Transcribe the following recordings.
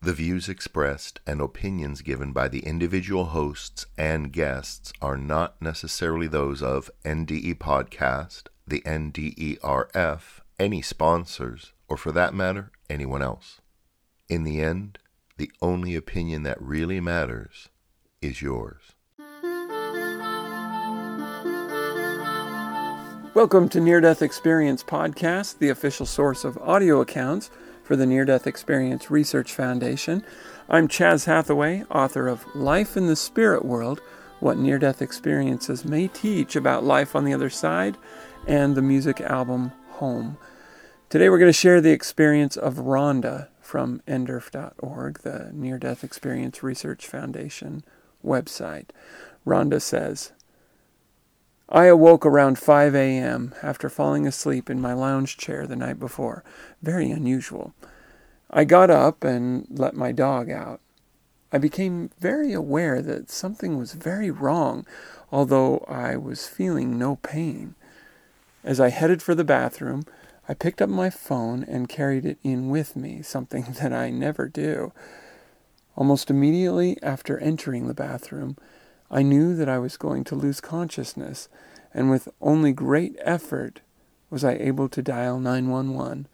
The views expressed and opinions given by the individual hosts and guests are not necessarily those of NDE Podcast, the NDERF, any sponsors, or for that matter, anyone else. In the end, the only opinion that really matters is yours. Welcome to Near Death Experience Podcast, the official source of audio accounts for the Near Death Experience Research Foundation. I'm Chaz Hathaway, author of Life in the Spirit World What Near Death Experiences May Teach About Life on the Other Side, and the music album Home. Today we're going to share the experience of Rhonda from NDERF.org, the Near Death Experience Research Foundation website. Rhonda says, I awoke around 5 a.m. after falling asleep in my lounge chair the night before. Very unusual. I got up and let my dog out. I became very aware that something was very wrong, although I was feeling no pain. As I headed for the bathroom, I picked up my phone and carried it in with me, something that I never do. Almost immediately after entering the bathroom, I knew that I was going to lose consciousness, and with only great effort was I able to dial 911.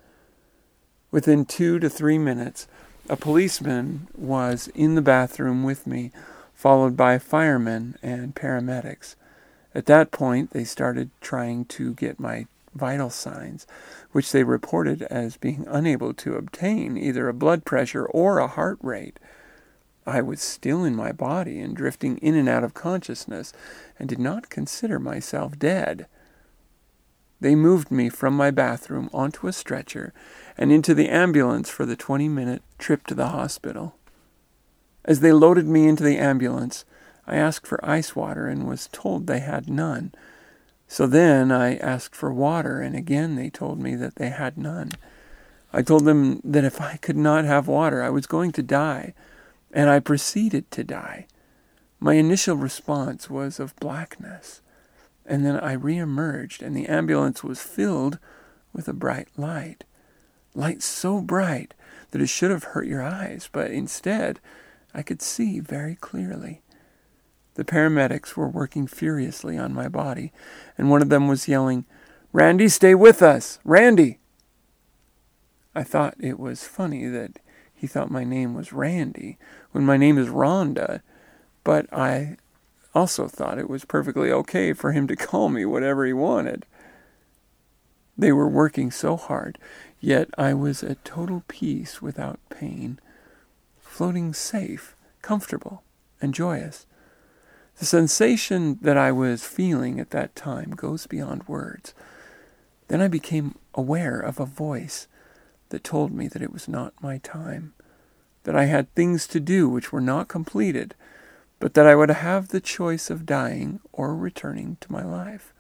Within two to three minutes, a policeman was in the bathroom with me, followed by firemen and paramedics. At that point, they started trying to get my vital signs, which they reported as being unable to obtain either a blood pressure or a heart rate. I was still in my body and drifting in and out of consciousness, and did not consider myself dead. They moved me from my bathroom onto a stretcher and into the ambulance for the 20 minute trip to the hospital. As they loaded me into the ambulance, I asked for ice water and was told they had none. So then I asked for water, and again they told me that they had none. I told them that if I could not have water, I was going to die and I proceeded to die. My initial response was of blackness, and then I reemerged, and the ambulance was filled with a bright light. Light so bright that it should have hurt your eyes, but instead I could see very clearly. The paramedics were working furiously on my body, and one of them was yelling, Randy, stay with us! Randy! I thought it was funny that he thought my name was Randy when my name is Rhonda, but I also thought it was perfectly okay for him to call me whatever he wanted. They were working so hard, yet I was at total peace without pain, floating safe, comfortable, and joyous. The sensation that I was feeling at that time goes beyond words. Then I became aware of a voice that told me that it was not my time, that I had things to do which were not completed, but that I would have the choice of dying or returning to my life.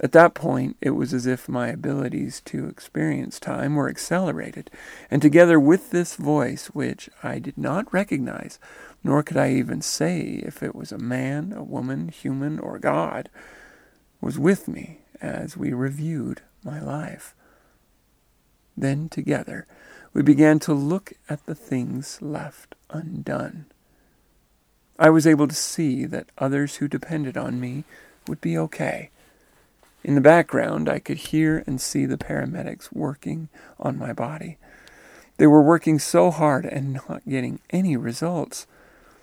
At that point, it was as if my abilities to experience time were accelerated, and together with this voice, which I did not recognize, nor could I even say if it was a man, a woman, human, or God, was with me as we reviewed my life. Then together we began to look at the things left undone. I was able to see that others who depended on me would be okay. In the background, I could hear and see the paramedics working on my body. They were working so hard and not getting any results.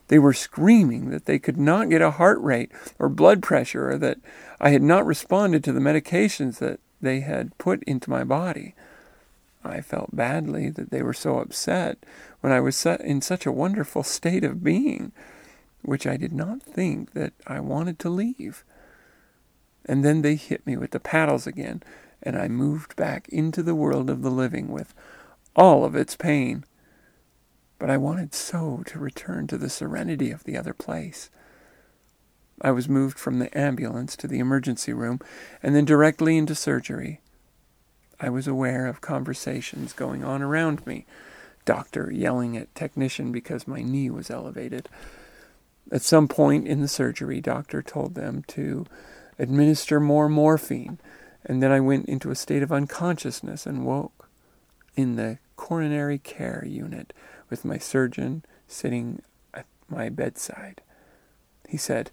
They were screaming that they could not get a heart rate or blood pressure or that I had not responded to the medications that they had put into my body. I felt badly that they were so upset when I was in such a wonderful state of being, which I did not think that I wanted to leave. And then they hit me with the paddles again, and I moved back into the world of the living with all of its pain. But I wanted so to return to the serenity of the other place. I was moved from the ambulance to the emergency room and then directly into surgery. I was aware of conversations going on around me. Doctor yelling at technician because my knee was elevated. At some point in the surgery, doctor told them to administer more morphine, and then I went into a state of unconsciousness and woke in the coronary care unit with my surgeon sitting at my bedside. He said,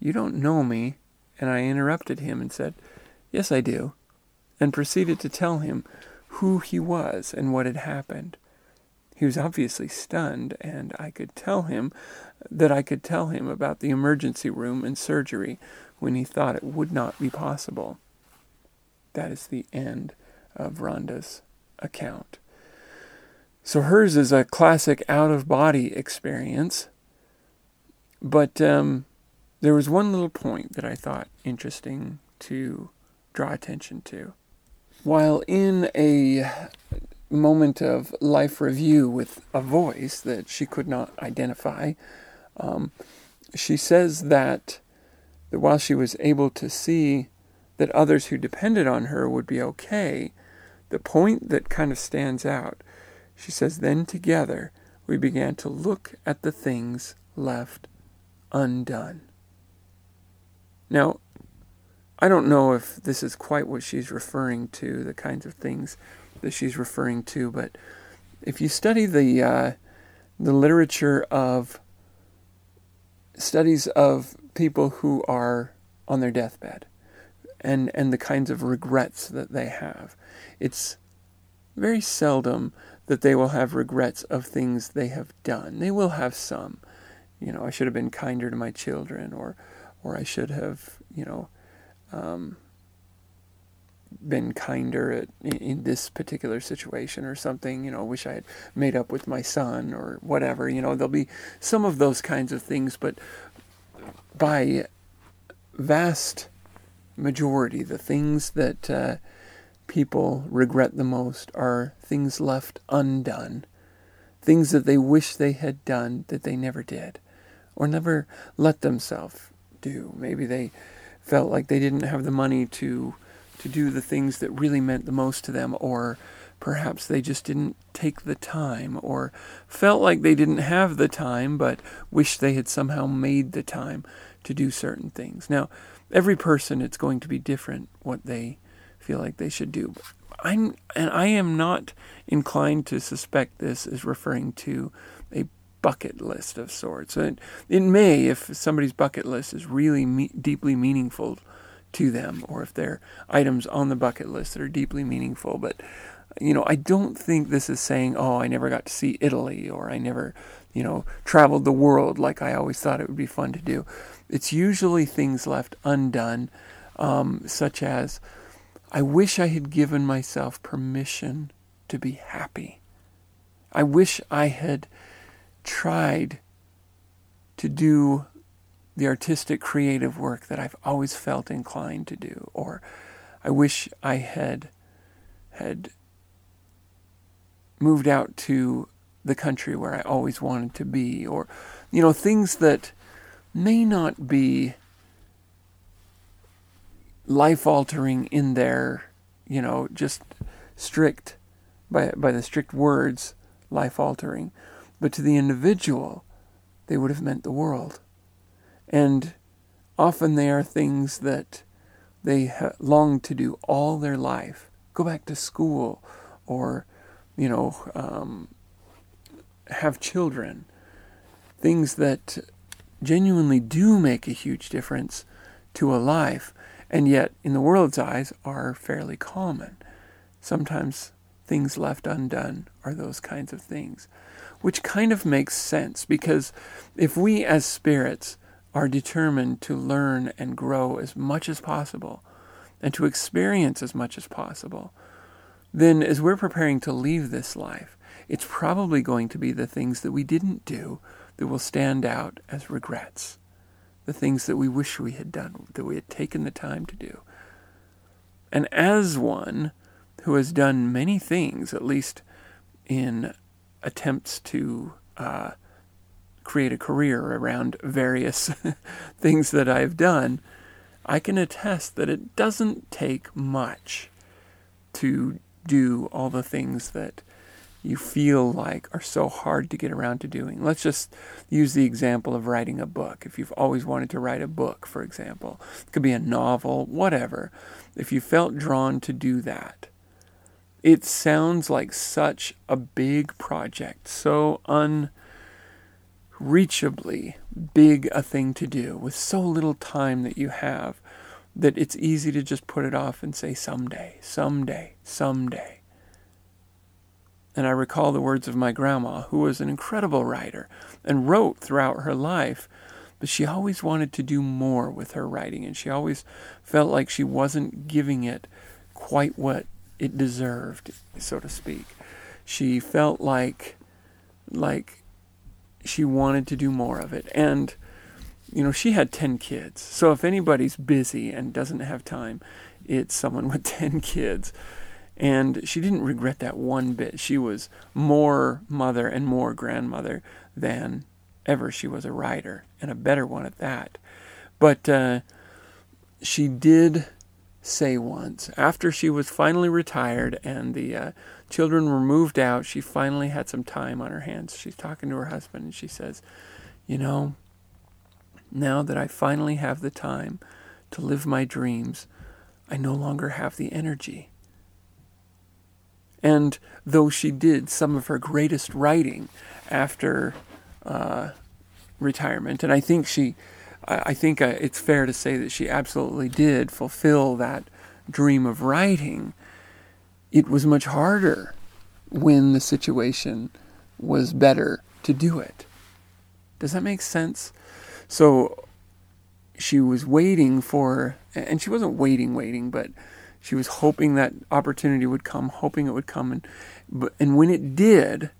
You don't know me. And I interrupted him and said, Yes, I do, and proceeded to tell him who he was and what had happened. He was obviously stunned, and I could tell him that I could tell him about the emergency room and surgery when he thought it would not be possible. That is the end of Rhonda's account. So hers is a classic out of body experience. But um, there was one little point that I thought interesting to draw attention to. While in a moment of life review with a voice that she could not identify, um, she says that, that while she was able to see that others who depended on her would be okay, the point that kind of stands out, she says, then together we began to look at the things left undone. Now, I don't know if this is quite what she's referring to, the kinds of things that she's referring to, but if you study the uh, the literature of studies of people who are on their deathbed and and the kinds of regrets that they have, it's very seldom that they will have regrets of things they have done. They will have some, you know, I should have been kinder to my children, or or I should have, you know. Um, been kinder at, in this particular situation or something. You know, wish I had made up with my son or whatever. You know, there'll be some of those kinds of things, but by vast majority, the things that uh, people regret the most are things left undone, things that they wish they had done that they never did, or never let themselves do. Maybe they felt like they didn't have the money to to do the things that really meant the most to them, or perhaps they just didn't take the time, or felt like they didn't have the time, but wished they had somehow made the time to do certain things. Now, every person, it's going to be different what they feel like they should do. I'm, and I am not inclined to suspect this as referring to a bucket list of sorts. And it may, if somebody's bucket list is really me- deeply meaningful to them or if they're items on the bucket list that are deeply meaningful. But, you know, I don't think this is saying, oh, I never got to see Italy or I never, you know, traveled the world like I always thought it would be fun to do. It's usually things left undone, um, such as, I wish I had given myself permission to be happy. I wish I had tried to do the artistic creative work that I've always felt inclined to do or I wish I had had moved out to the country where I always wanted to be or you know things that may not be life altering in their you know just strict by by the strict words life altering but to the individual they would have meant the world and often they are things that they ha- long to do all their life. Go back to school or, you know, um, have children. Things that genuinely do make a huge difference to a life, and yet in the world's eyes are fairly common. Sometimes things left undone are those kinds of things, which kind of makes sense because if we as spirits are determined to learn and grow as much as possible and to experience as much as possible, then as we're preparing to leave this life, it's probably going to be the things that we didn't do that will stand out as regrets. The things that we wish we had done, that we had taken the time to do. And as one who has done many things, at least in attempts to uh, create a career around various things that I've done, I can attest that it doesn't take much to do all the things that you feel like are so hard to get around to doing. Let's just use the example of writing a book. If you've always wanted to write a book, for example, it could be a novel, whatever. If you felt drawn to do that, it sounds like such a big project, so unreachably big a thing to do with so little time that you have that it's easy to just put it off and say someday, someday, someday. And I recall the words of my grandma, who was an incredible writer and wrote throughout her life, but she always wanted to do more with her writing, and she always felt like she wasn't giving it quite what it deserved, so to speak. She felt like like she wanted to do more of it. And you know, she had 10 kids. So if anybody's busy and doesn't have time, it's someone with 10 kids. And she didn't regret that one bit. She was more mother and more grandmother than ever she was a writer, and a better one at that. But uh, she did say once, after she was finally retired and the uh, children were moved out, she finally had some time on her hands. She's talking to her husband and she says, You know, now that I finally have the time to live my dreams, I no longer have the energy. And though she did some of her greatest writing after uh, retirement, and I think she, I think uh, it's fair to say that she absolutely did fulfill that dream of writing. It was much harder when the situation was better to do it. Does that make sense? So she was waiting for, and she wasn't waiting, waiting, but she was hoping that opportunity would come, hoping it would come, and and when it did,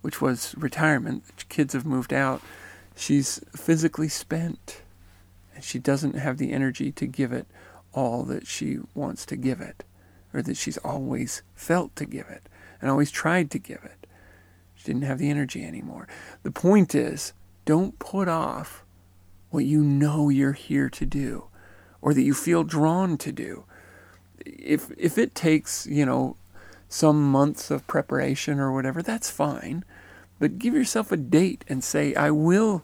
which was retirement, kids have moved out, she's physically spent, and she doesn't have the energy to give it all that she wants to give it, or that she's always felt to give it, and always tried to give it. She didn't have the energy anymore. The point is, don't put off what you know you're here to do or that you feel drawn to do. If if it takes, you know, some months of preparation or whatever, that's fine. But give yourself a date and say, I will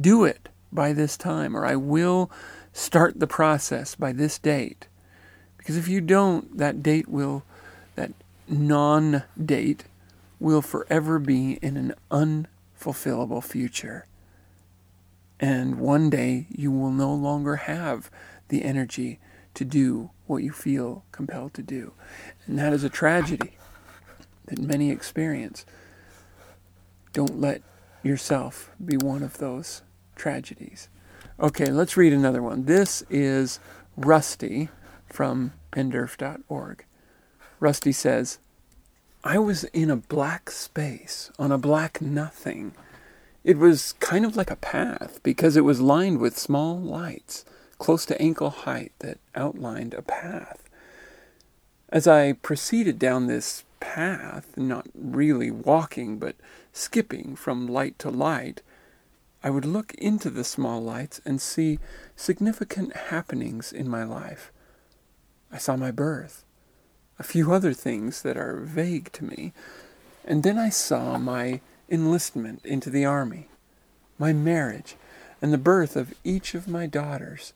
do it by this time, or I will start the process by this date. Because if you don't, that date will, that non date will forever be in an unfulfillable future. And one day you will no longer have the energy to do what you feel compelled to do. And that is a tragedy that many experience. Don't let yourself be one of those tragedies. Okay, let's read another one. This is Rusty from nderf.org. Rusty says, I was in a black space, on a black nothing. It was kind of like a path because it was lined with small lights close to ankle height that outlined a path. As I proceeded down this path, not really walking, but skipping from light to light, I would look into the small lights and see significant happenings in my life. I saw my birth, a few other things that are vague to me, and then I saw my enlistment into the army, my marriage, and the birth of each of my daughters.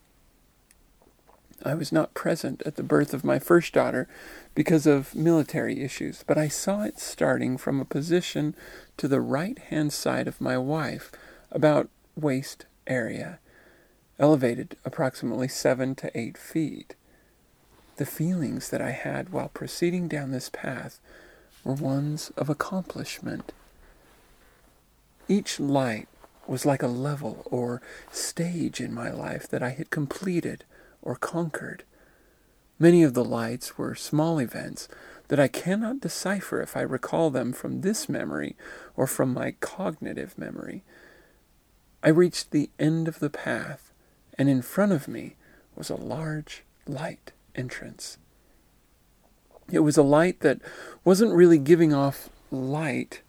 I was not present at the birth of my first daughter because of military issues, but I saw it starting from a position to the right hand side of my wife, about waist area, elevated approximately seven to eight feet. The feelings that I had while proceeding down this path were ones of accomplishment. Each light was like a level or stage in my life that I had completed or conquered. Many of the lights were small events that I cannot decipher if I recall them from this memory or from my cognitive memory. I reached the end of the path, and in front of me was a large light entrance. It was a light that wasn't really giving off light,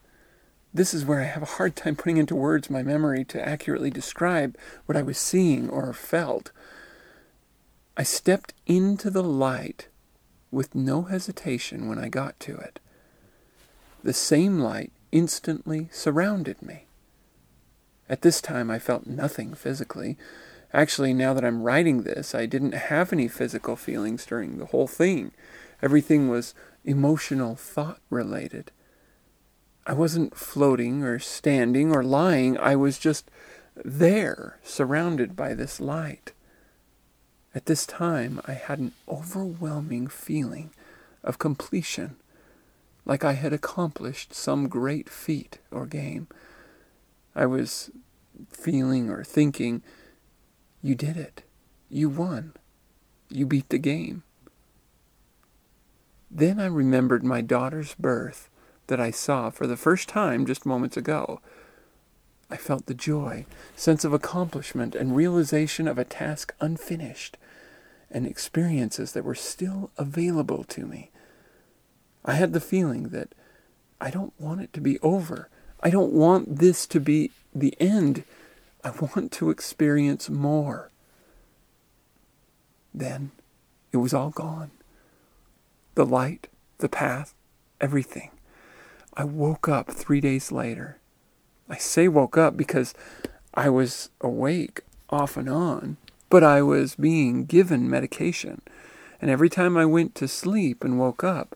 this is where I have a hard time putting into words my memory to accurately describe what I was seeing or felt. I stepped into the light with no hesitation when I got to it. The same light instantly surrounded me. At this time, I felt nothing physically. Actually, now that I'm writing this, I didn't have any physical feelings during the whole thing. Everything was emotional, thought related. I wasn't floating or standing or lying. I was just there, surrounded by this light. At this time, I had an overwhelming feeling of completion, like I had accomplished some great feat or game. I was feeling or thinking, you did it. You won. You beat the game. Then I remembered my daughter's birth that I saw for the first time just moments ago. I felt the joy, sense of accomplishment, and realization of a task unfinished, and experiences that were still available to me. I had the feeling that I don't want it to be over. I don't want this to be the end. I want to experience more. Then it was all gone. The light, the path, everything. I woke up three days later. I say woke up because I was awake off and on, but I was being given medication. And every time I went to sleep and woke up,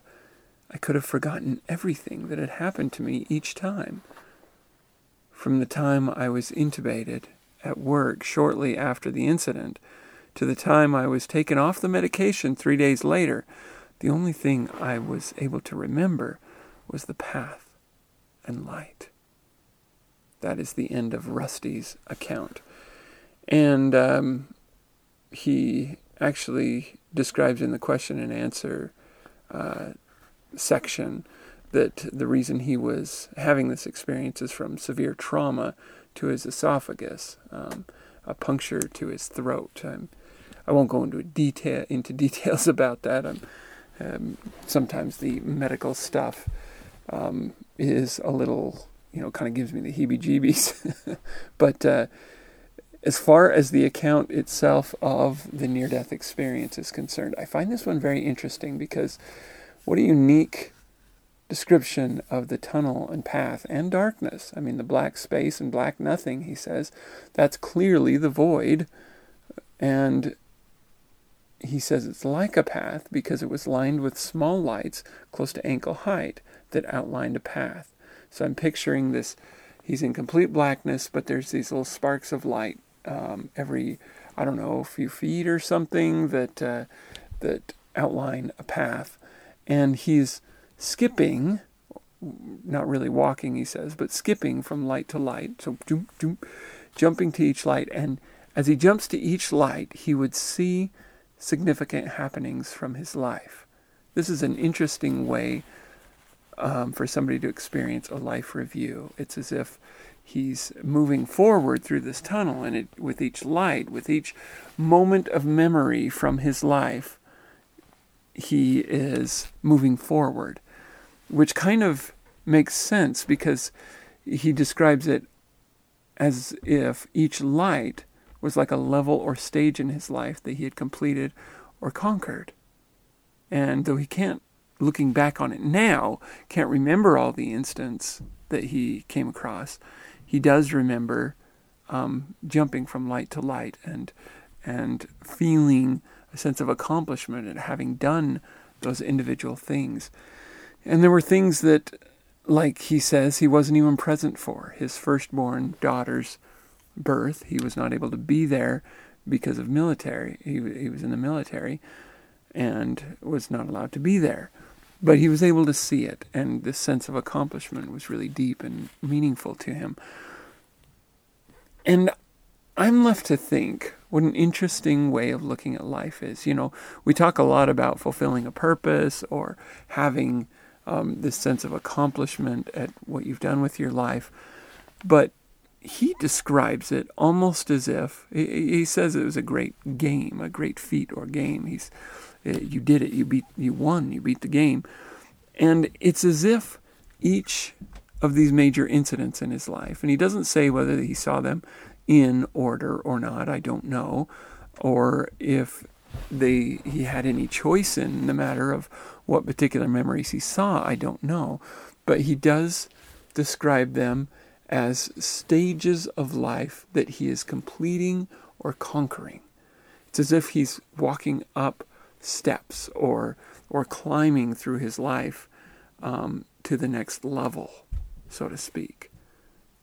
I could have forgotten everything that had happened to me each time. From the time I was intubated at work shortly after the incident to the time I was taken off the medication three days later, the only thing I was able to remember was the path and light. That is the end of Rusty's account. And um, he actually describes in the question and answer uh, section that the reason he was having this experience is from severe trauma to his esophagus, um, a puncture to his throat. I'm, I will not go into detail into details about that. Um, sometimes the medical stuff um, is a little, you know, kind of gives me the heebie jeebies. but uh, as far as the account itself of the near death experience is concerned, I find this one very interesting because what a unique description of the tunnel and path and darkness. I mean, the black space and black nothing, he says, that's clearly the void. And he says it's like a path because it was lined with small lights close to ankle height that outlined a path. So I'm picturing this. He's in complete blackness, but there's these little sparks of light um, every, I don't know, a few feet or something that uh, that outline a path, and he's skipping, not really walking, he says, but skipping from light to light. So doom, doom, jumping to each light, and as he jumps to each light, he would see significant happenings from his life. This is an interesting way um, for somebody to experience a life review. It's as if he's moving forward through this tunnel, and it, with each light, with each moment of memory from his life, he is moving forward, which kind of makes sense because he describes it as if each light was like a level or stage in his life that he had completed or conquered. And though he can't looking back on it now, can't remember all the instants that he came across. He does remember um, jumping from light to light and and feeling a sense of accomplishment and having done those individual things. And there were things that, like he says, he wasn't even present for. His firstborn daughter's birth, he was not able to be there because of military. He, he was in the military and was not allowed to be there. But he was able to see it, and this sense of accomplishment was really deep and meaningful to him. And I'm left to think what an interesting way of looking at life is. You know, we talk a lot about fulfilling a purpose or having um, this sense of accomplishment at what you've done with your life, but he describes it almost as if he, he says it was a great game, a great feat or game. He's you did it. You beat. You won. You beat the game. And it's as if each of these major incidents in his life. And he doesn't say whether he saw them in order or not, I don't know, or if they he had any choice in the matter of what particular memories he saw, I don't know. But he does describe them as stages of life that he is completing or conquering. It's as if he's walking up steps or or climbing through his life um, to the next level, so to speak.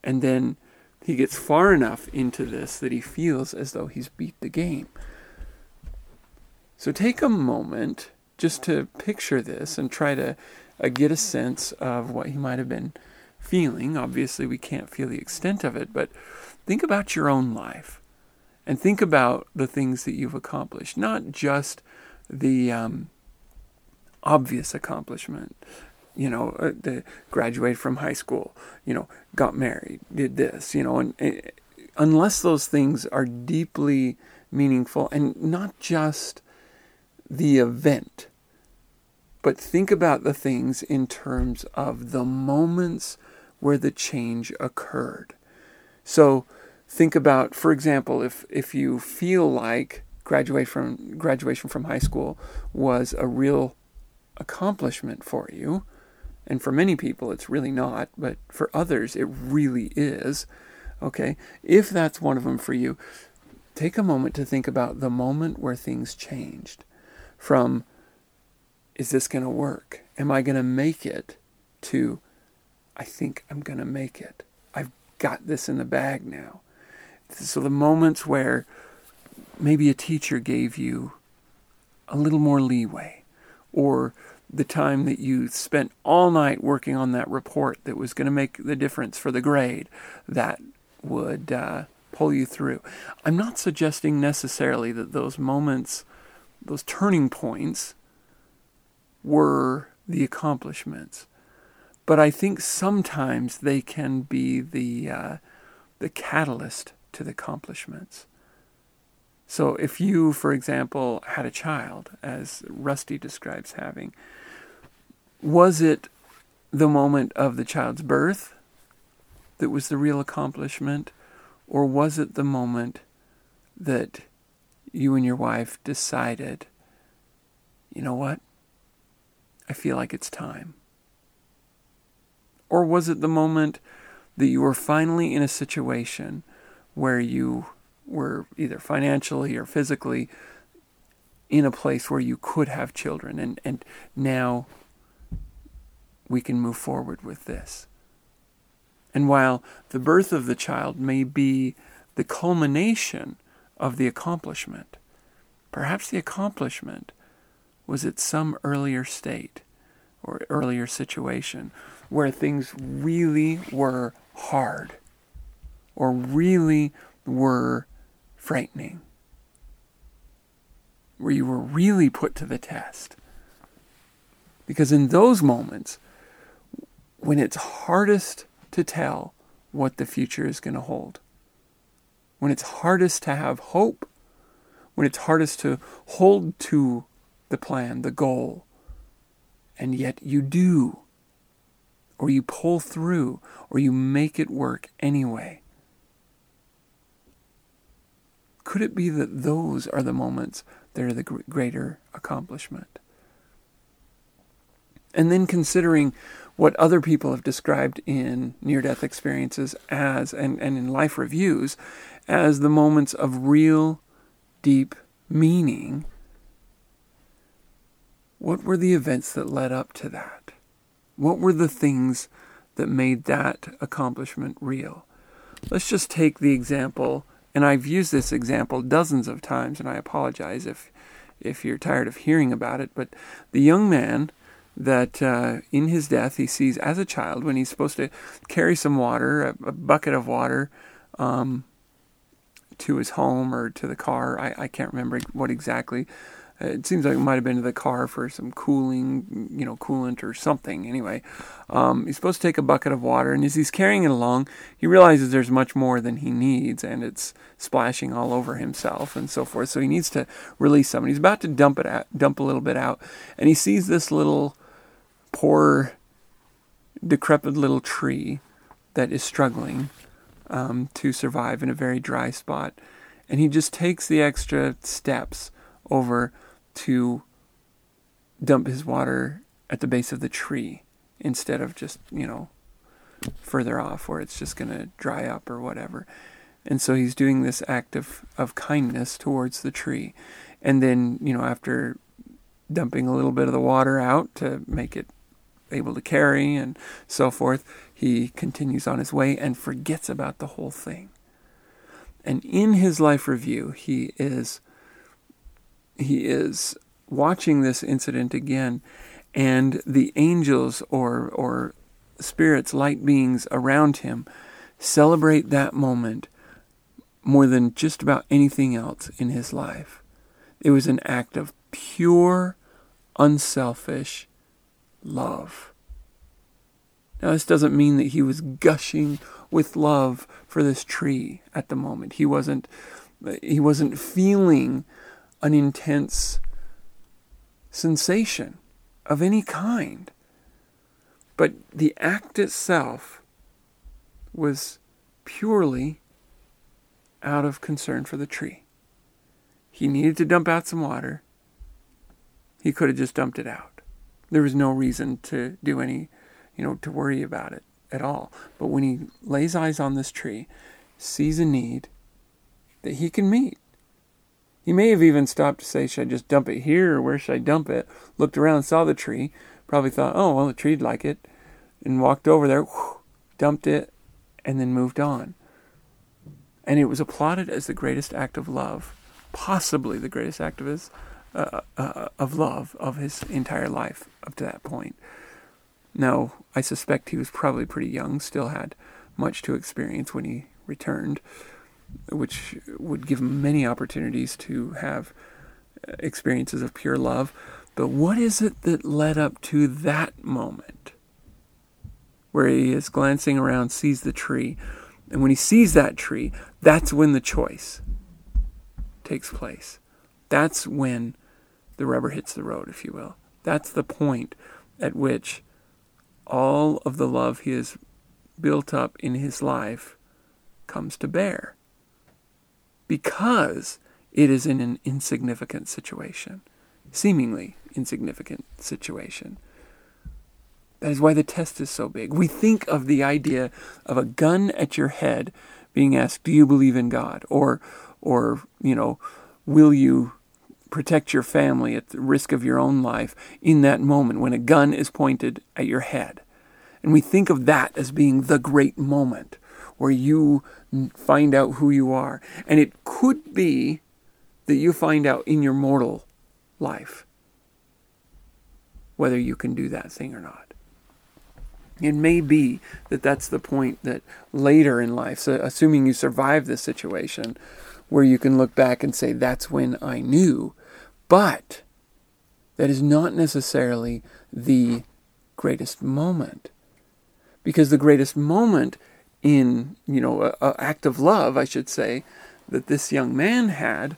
And then he gets far enough into this that he feels as though he's beat the game. So take a moment just to picture this and try to uh, get a sense of what he might have been feeling. Obviously, we can't feel the extent of it, but think about your own life and think about the things that you've accomplished, not just the um, obvious accomplishment. You know, uh, the graduate from high school, you know, got married, did this, you know, and, and unless those things are deeply meaningful and not just the event, but think about the things in terms of the moments where the change occurred. So think about, for example, if, if you feel like graduate from, graduation from high school was a real accomplishment for you, and for many people it's really not, but for others it really is. Okay, if that's one of them for you, take a moment to think about the moment where things changed from is this going to work? Am I going to make it to I think I'm going to make it. I've got this in the bag now. So the moments where maybe a teacher gave you a little more leeway or the time that you spent all night working on that report that was going to make the difference for the grade that would uh, pull you through. I'm not suggesting necessarily that those moments, those turning points, were the accomplishments but I think sometimes they can be the uh, the catalyst to the accomplishments. So if you, for example, had a child, as Rusty describes having, was it the moment of the child's birth that was the real accomplishment, or was it the moment that you and your wife decided, you know what? I feel like it's time. Or was it the moment that you were finally in a situation where you were either financially or physically in a place where you could have children and, and now we can move forward with this. And while the birth of the child may be the culmination of the accomplishment, perhaps the accomplishment was at some earlier state or earlier situation where things really were hard or really were frightening, where you were really put to the test. Because in those moments, when it's hardest to tell what the future is going to hold, when it's hardest to have hope, when it's hardest to hold to the plan, the goal, and yet you do or you pull through, or you make it work anyway? Could it be that those are the moments that are the greater accomplishment? And then considering what other people have described in near death experiences as, and, and in life reviews, as the moments of real, deep meaning, what were the events that led up to that? What were the things that made that accomplishment real? Let's just take the example, and I've used this example dozens of times, and I apologize if if you're tired of hearing about it. But the young man that uh, in his death he sees as a child when he's supposed to carry some water, a, a bucket of water, um, to his home or to the car. I, I can't remember what exactly. It seems like it might have been to the car for some cooling, you know, coolant or something. Anyway, um, he's supposed to take a bucket of water, and as he's carrying it along, he realizes there's much more than he needs, and it's splashing all over himself and so forth. So he needs to release some. And he's about to dump it out, dump a little bit out, and he sees this little poor decrepit little tree that is struggling um, to survive in a very dry spot. And he just takes the extra steps over to dump his water at the base of the tree instead of just, you know, further off where it's just going to dry up or whatever. And so he's doing this act of, of kindness towards the tree. And then, you know, after dumping a little bit of the water out to make it able to carry and so forth, he continues on his way and forgets about the whole thing. And in his life review, he is he is watching this incident again and the angels or or spirits, light beings around him celebrate that moment more than just about anything else in his life. It was an act of pure, unselfish love. Now, this doesn't mean that he was gushing with love for this tree at the moment. He wasn't, he wasn't feeling an intense sensation of any kind. But the act itself was purely out of concern for the tree. He needed to dump out some water. He could have just dumped it out. There was no reason to do any, you know, to worry about it at all. But when he lays eyes on this tree, sees a need that he can meet. He may have even stopped to say, Should I just dump it here or where should I dump it? Looked around, saw the tree, probably thought, Oh, well, the tree'd like it, and walked over there, whoosh, dumped it, and then moved on. And it was applauded as the greatest act of love, possibly the greatest act of his uh, uh, of love of his entire life up to that point. Now, I suspect he was probably pretty young, still had much to experience when he returned, which would give him many opportunities to have uh, experiences of pure love. But what is it that led up to that moment where he is glancing around, sees the tree, and when he sees that tree, that's when the choice takes place. That's when the rubber hits the road, if you will. That's the point at which all of the love he has built up in his life comes to bear. Because it is in an insignificant situation, seemingly insignificant situation. That is why the test is so big. We think of the idea of a gun at your head being asked, "Do you believe in God?" or or, you know, will you protect your family at the risk of your own life in that moment when a gun is pointed at your head. And we think of that as being the great moment where you find out who you are. And it could be that you find out in your mortal life whether you can do that thing or not. It may be that that's the point that later in life, so assuming you survive this situation, where you can look back and say, that's when I knew but that is not necessarily the greatest moment. Because the greatest moment in, you know, an act of love, I should say, that this young man had,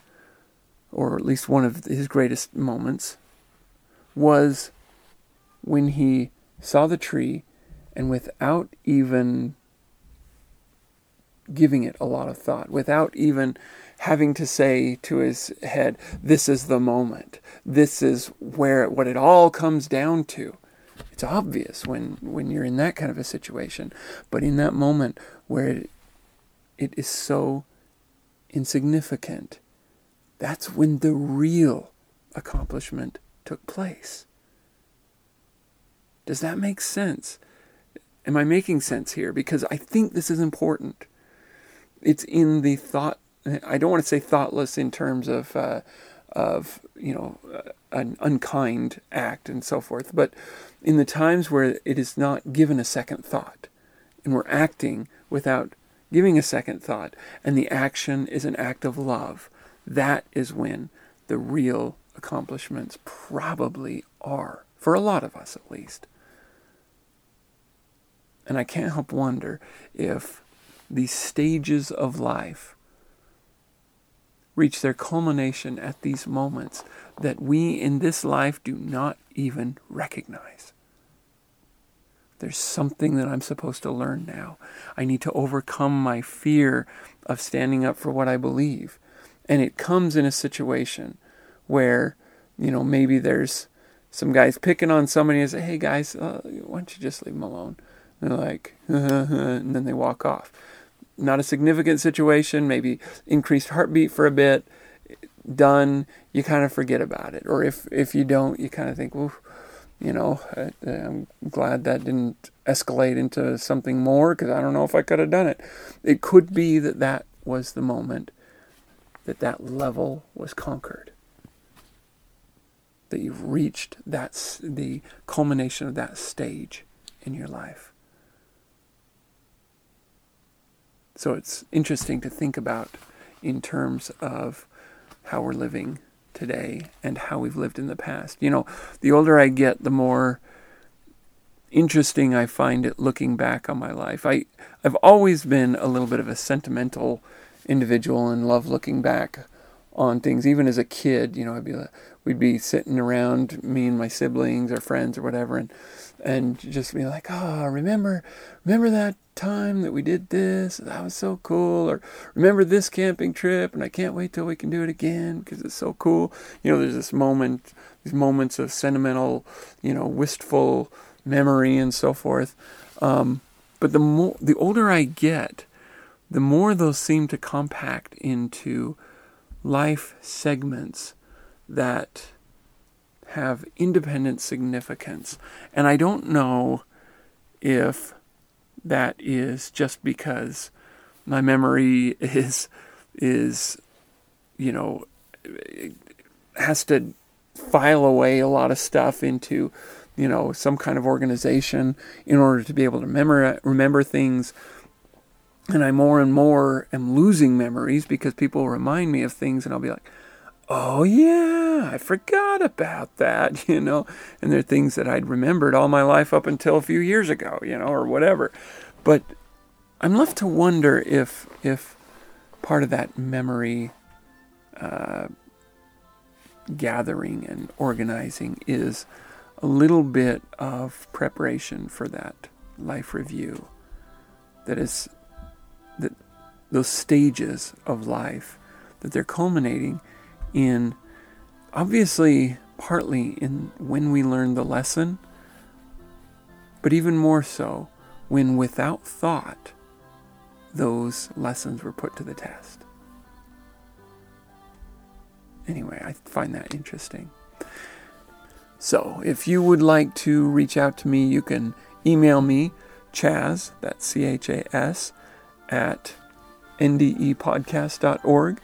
or at least one of his greatest moments, was when he saw the tree and without even giving it a lot of thought, without even having to say to his head, This is the moment. This is where what it all comes down to. It's obvious when, when you're in that kind of a situation. But in that moment where it, it is so insignificant, that's when the real accomplishment took place. Does that make sense? Am I making sense here? Because I think this is important. It's in the thought I don't want to say thoughtless in terms of uh, of you know an unkind act and so forth, but in the times where it is not given a second thought, and we're acting without giving a second thought, and the action is an act of love, that is when the real accomplishments probably are, for a lot of us at least. And I can't help wonder if these stages of life reach their culmination at these moments that we in this life do not even recognize. There's something that I'm supposed to learn now. I need to overcome my fear of standing up for what I believe. And it comes in a situation where, you know, maybe there's some guys picking on somebody and say, hey guys, uh, why don't you just leave them alone? And they're like, and then they walk off. Not a significant situation, maybe increased heartbeat for a bit, done, you kind of forget about it. Or if, if you don't, you kind of think, well, you know, I, I'm glad that didn't escalate into something more because I don't know if I could have done it. It could be that that was the moment that that level was conquered that you've reached that's the culmination of that stage in your life. So it's interesting to think about in terms of how we're living today and how we've lived in the past. You know, the older I get, the more interesting I find it looking back on my life. I I've always been a little bit of a sentimental individual and love looking back on things. Even as a kid, you know, I'd be like, we'd be sitting around, me and my siblings or friends or whatever, and and just be like, oh, remember, remember that time that we did this? That was so cool. Or remember this camping trip, and I can't wait till we can do it again because it's so cool. You know, there's this moment, these moments of sentimental, you know, wistful memory and so forth. Um, but the more, the older I get, the more those seem to compact into life segments that have independent significance. And I don't know if that is just because my memory is is you know has to file away a lot of stuff into you know some kind of organization in order to be able to remember remember things and I more and more am losing memories because people remind me of things and I'll be like oh yeah, I forgot about that, you know. And they're things that I'd remembered all my life up until a few years ago, you know, or whatever. But I'm left to wonder if if part of that memory uh, gathering and organizing is a little bit of preparation for that life review. That is that those stages of life that they're culminating in obviously partly in when we learn the lesson, but even more so when without thought those lessons were put to the test. Anyway, I find that interesting. So, if you would like to reach out to me, you can email me, Chas, that's C H A S, at ndepodcast.org.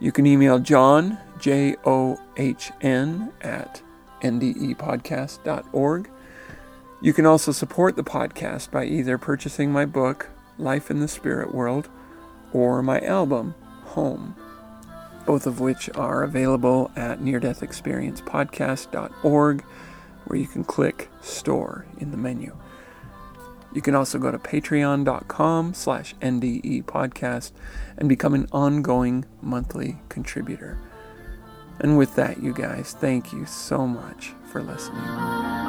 You can email John, J O H N, at ndepodcast.org. You can also support the podcast by either purchasing my book, Life in the Spirit World, or my album, Home, both of which are available at neardeathexperiencepodcast.org, where you can click Store in the menu. You can also go to patreon.com slash NDE podcast and become an ongoing monthly contributor. And with that, you guys, thank you so much for listening.